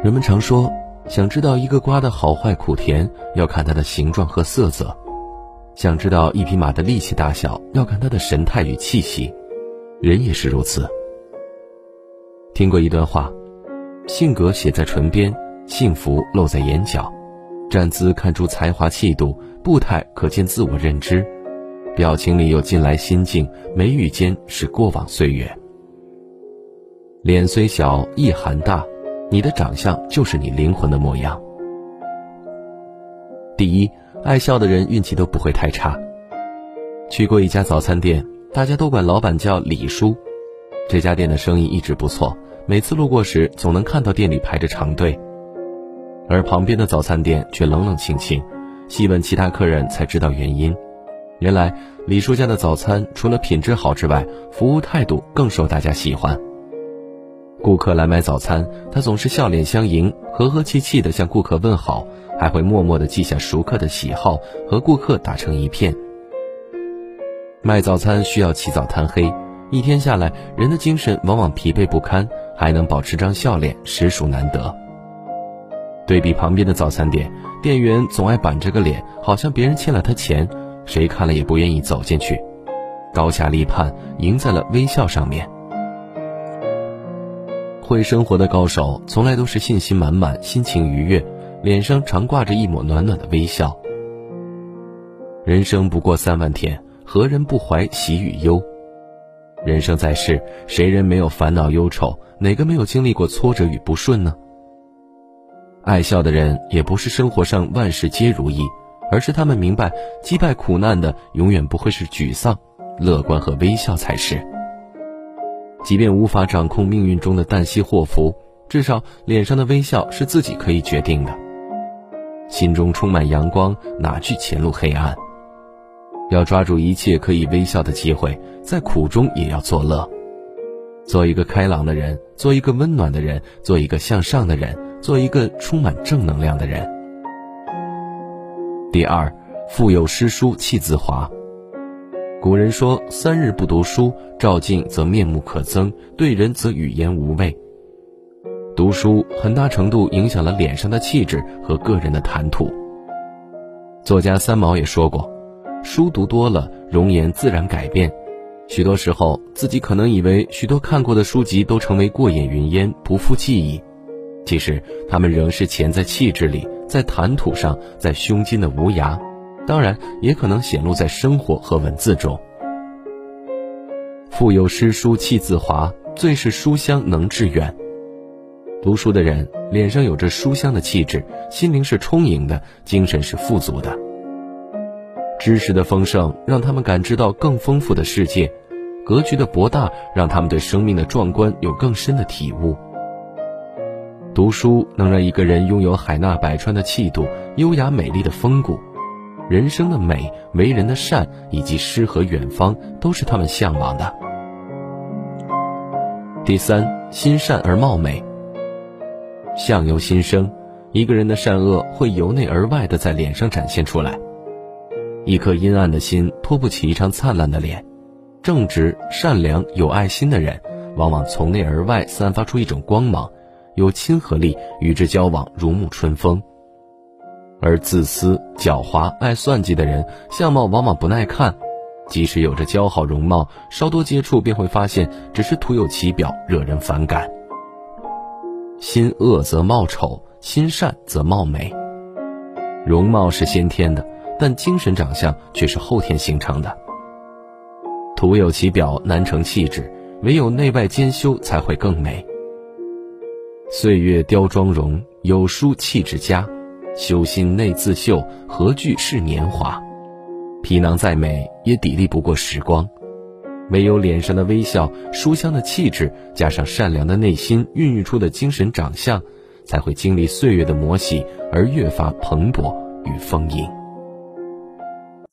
人们常说，想知道一个瓜的好坏苦甜，要看它的形状和色泽；想知道一匹马的力气大小，要看它的神态与气息。人也是如此。听过一段话：性格写在唇边，幸福露在眼角，站姿看出才华气度，步态可见自我认知，表情里有近来心境，眉宇间是过往岁月。脸虽小，意涵大。你的长相就是你灵魂的模样。第一，爱笑的人运气都不会太差。去过一家早餐店，大家都管老板叫李叔。这家店的生意一直不错，每次路过时总能看到店里排着长队。而旁边的早餐店却冷冷清清，细问其他客人才知道原因。原来李叔家的早餐除了品质好之外，服务态度更受大家喜欢。顾客来买早餐，他总是笑脸相迎，和和气气地向顾客问好，还会默默地记下熟客的喜好，和顾客打成一片。卖早餐需要起早贪黑，一天下来，人的精神往往疲惫不堪，还能保持张笑脸，实属难得。对比旁边的早餐店，店员总爱板着个脸，好像别人欠了他钱，谁看了也不愿意走进去。高下立判，赢在了微笑上面。会生活的高手，从来都是信心满满、心情愉悦，脸上常挂着一抹暖暖的微笑。人生不过三万天，何人不怀喜与忧？人生在世，谁人没有烦恼忧愁？哪个没有经历过挫折与不顺呢？爱笑的人，也不是生活上万事皆如意，而是他们明白，击败苦难的永远不会是沮丧，乐观和微笑才是。即便无法掌控命运中的旦夕祸福，至少脸上的微笑是自己可以决定的。心中充满阳光，哪惧前路黑暗？要抓住一切可以微笑的机会，在苦中也要作乐。做一个开朗的人，做一个温暖的人，做一个向上的人，做一个充满正能量的人。第二，腹有诗书气自华。古人说：“三日不读书，照镜则面目可憎，对人则语言无味。”读书很大程度影响了脸上的气质和个人的谈吐。作家三毛也说过：“书读多了，容颜自然改变。许多时候，自己可能以为许多看过的书籍都成为过眼云烟，不复记忆，其实他们仍是潜在气质里，在谈吐上，在胸襟的无涯。”当然，也可能显露在生活和文字中。腹有诗书气自华，最是书香能致远。读书的人脸上有着书香的气质，心灵是充盈的，精神是富足的。知识的丰盛让他们感知到更丰富的世界，格局的博大让他们对生命的壮观有更深的体悟。读书能让一个人拥有海纳百川的气度，优雅美丽的风骨。人生的美、为人的善以及诗和远方，都是他们向往的。第三，心善而貌美。相由心生，一个人的善恶会由内而外的在脸上展现出来。一颗阴暗的心托不起一张灿烂的脸，正直、善良、有爱心的人，往往从内而外散发出一种光芒，有亲和力，与之交往如沐春风。而自私、狡猾、爱算计的人，相貌往往不耐看，即使有着姣好容貌，稍多接触便会发现，只是徒有其表，惹人反感。心恶则貌丑，心善则貌美。容貌是先天的，但精神长相却是后天形成的。徒有其表，难成气质，唯有内外兼修，才会更美。岁月雕妆容，有书气质佳。修心内自秀，何惧是年华？皮囊再美，也抵砺不过时光。唯有脸上的微笑、书香的气质，加上善良的内心，孕育出的精神长相，才会经历岁月的磨洗，而越发蓬勃与丰盈。